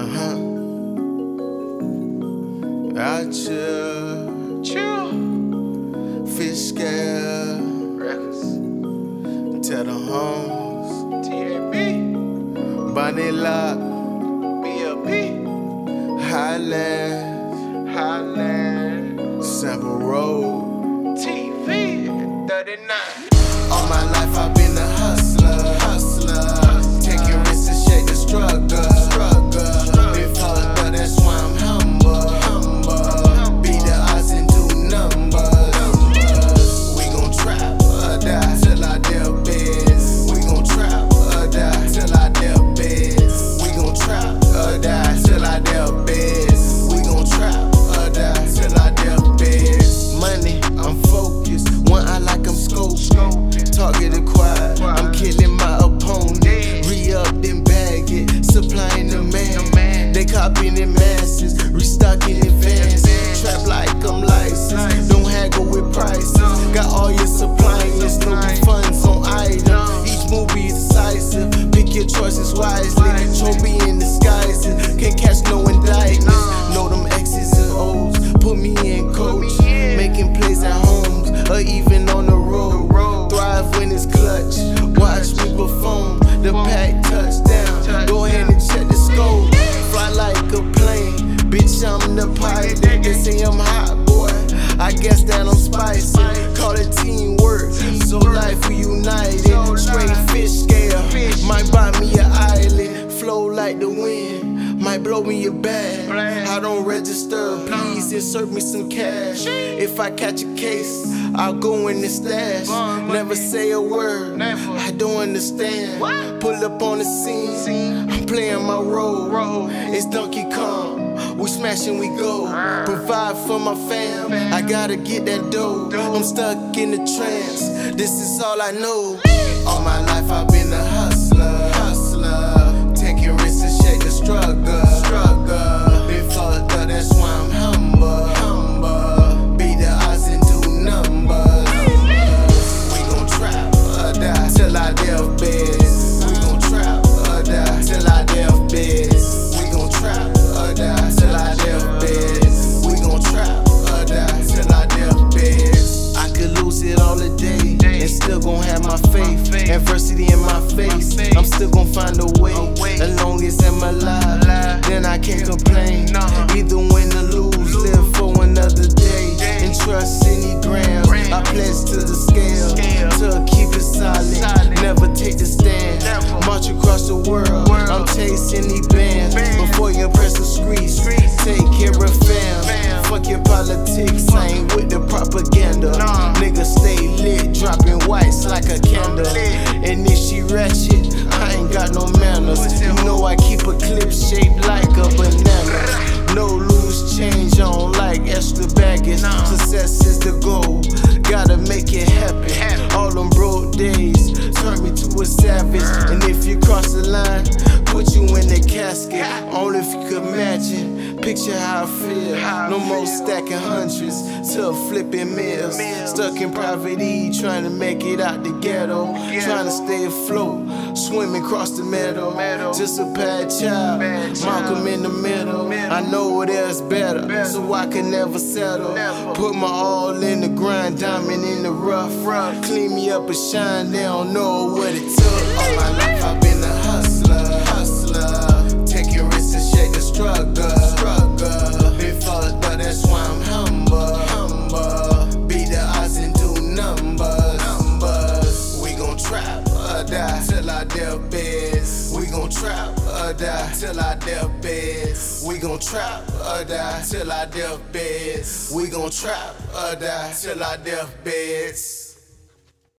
Uh huh. I chill, Chill. fish scale, Records. tell the homes, TAB. Bonnie Lock, BLP. Highland, Highland. Sample Road. TV. 39. Your choices wisely. Trophy in disguises. Might blow me a bag. I don't register. Please insert me some cash. If I catch a case, I'll go in the stash. Never say a word. I don't understand. Pull up on the scene. I'm playing my role. It's Donkey Kong. We smash and we go. Provide for my fam. I gotta get that dough. I'm stuck in the trance. This is all I know. All my life still gon' find a way. As long as I'm alive, then I can't complain. Either win or lose, live for another day. And trust any gram. I pledge to the scale to keep it solid. Never take the stand. March across the world. I'm chasing these bands whites like a candle. And if she ratchet, I ain't got no manners. You know I keep a clip shaped like a banana. No loose change on like extra baggage. Success is the Picture how I feel. No more stacking hundreds to flipping mills. Stuck in poverty, trying to make it out the ghetto. Trying to stay afloat, swimming across the meadow. Just a bad child, Malcolm in the middle. I know there's better, so I can never settle. Put my all in the grind, diamond in the rough. Clean me up and shine, they don't know what it took. All my life trap or die till I deal biz. We gon' trap or die till I deal biz. We gon' trap or die till I deal biz.